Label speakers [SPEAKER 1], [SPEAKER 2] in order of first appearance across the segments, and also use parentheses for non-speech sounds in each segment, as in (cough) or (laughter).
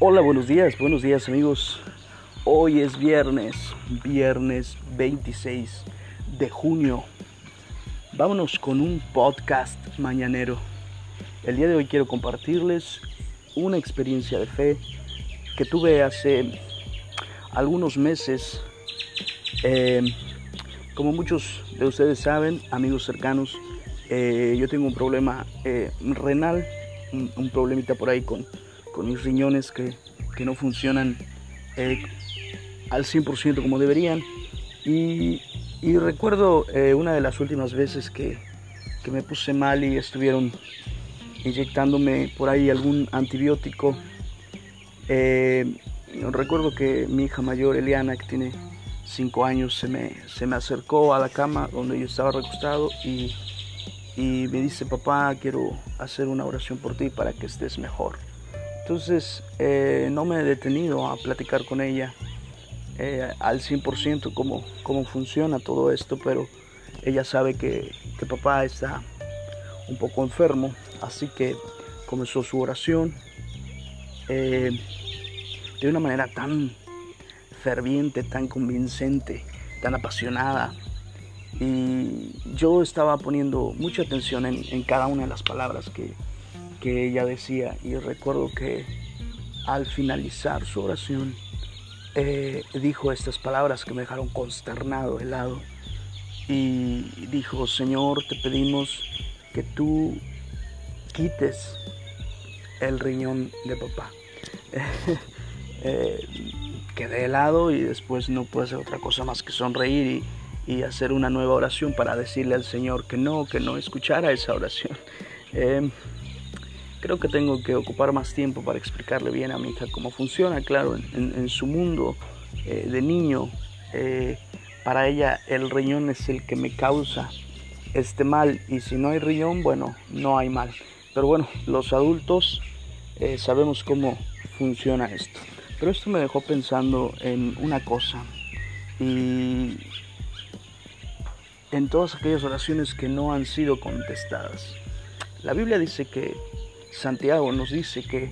[SPEAKER 1] Hola, buenos días, buenos días amigos. Hoy es viernes, viernes 26 de junio. Vámonos con un podcast mañanero. El día de hoy quiero compartirles una experiencia de fe que tuve hace algunos meses. Eh, como muchos de ustedes saben, amigos cercanos, eh, yo tengo un problema eh, renal, un, un, problemita por ahí con, con mis riñones que, que no funcionan eh, al 100% como deberían. Y, recuerdo una de las últimas veces que, que, me puse mal y estuvieron inyectándome por ahí algún antibiótico. recuerdo que mi hija mayor, Eliana, que tiene 5 años, se me, se me acercó a la cama donde yo estaba recostado y y me dice, papá, quiero hacer una oración por ti para que estés mejor. Entonces eh, no me he detenido a platicar con ella eh, al 100% cómo, cómo funciona todo esto, pero ella sabe que, que papá está un poco enfermo, así que comenzó su oración eh, de una manera tan ferviente, tan convincente, tan apasionada, y yo estaba poniendo mucha atención en, en cada una de las palabras que, que, ella decía y recuerdo que al finalizar su oración eh, dijo estas palabras que me dejaron consternado, helado y dijo, Señor, te pedimos que tú quites el riñón de papá. (laughs) eh, quedé helado y después no pude hacer otra cosa más que sonreír y hacer una nueva oración para decirle al Señor que no, que no escuchara esa oración. (laughs) Eh, creo que tengo que ocupar más tiempo para explicarle bien a mi hija cómo funciona, claro, en, su mundo eh, de niño. Eh, para ella el riñón es el que me causa este mal y si no hay riñón, bueno, no hay mal. Pero bueno, los adultos eh, sabemos cómo funciona esto. Pero esto me dejó pensando en una cosa y en todas aquellas oraciones que no han sido contestadas. La Biblia dice que, Santiago nos dice que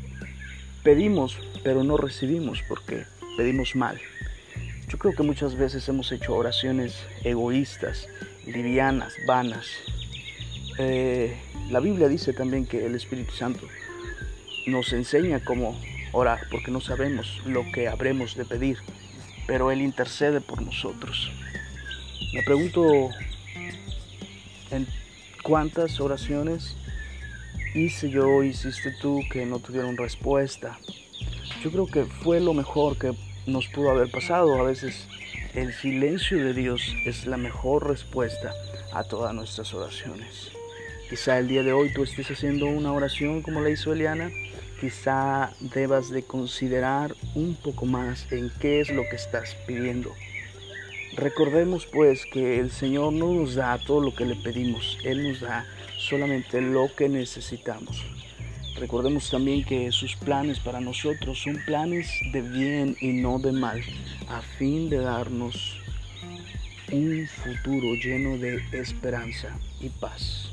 [SPEAKER 1] pedimos pero no recibimos porque pedimos mal. Yo creo que muchas veces hemos hecho oraciones egoístas, livianas, vanas. Eh, la Biblia dice también que el Espíritu Santo nos enseña cómo orar porque no sabemos lo que habremos de pedir, pero Él intercede por nosotros. Me pregunto en cuántas oraciones hice yo, hiciste tú que no tuvieron respuesta. Yo creo que fue lo mejor que nos pudo haber pasado. A veces el silencio de Dios es la mejor respuesta a todas nuestras oraciones. Quizá el día de hoy tú estés haciendo una oración como la hizo Eliana. Quizá debas de considerar un poco más en qué es lo que estás pidiendo. Recordemos pues que el Señor no nos da todo lo que le pedimos, Él nos da solamente lo que necesitamos. Recordemos también que sus planes para nosotros son planes de bien y no de mal, a fin de darnos un futuro lleno de esperanza y paz.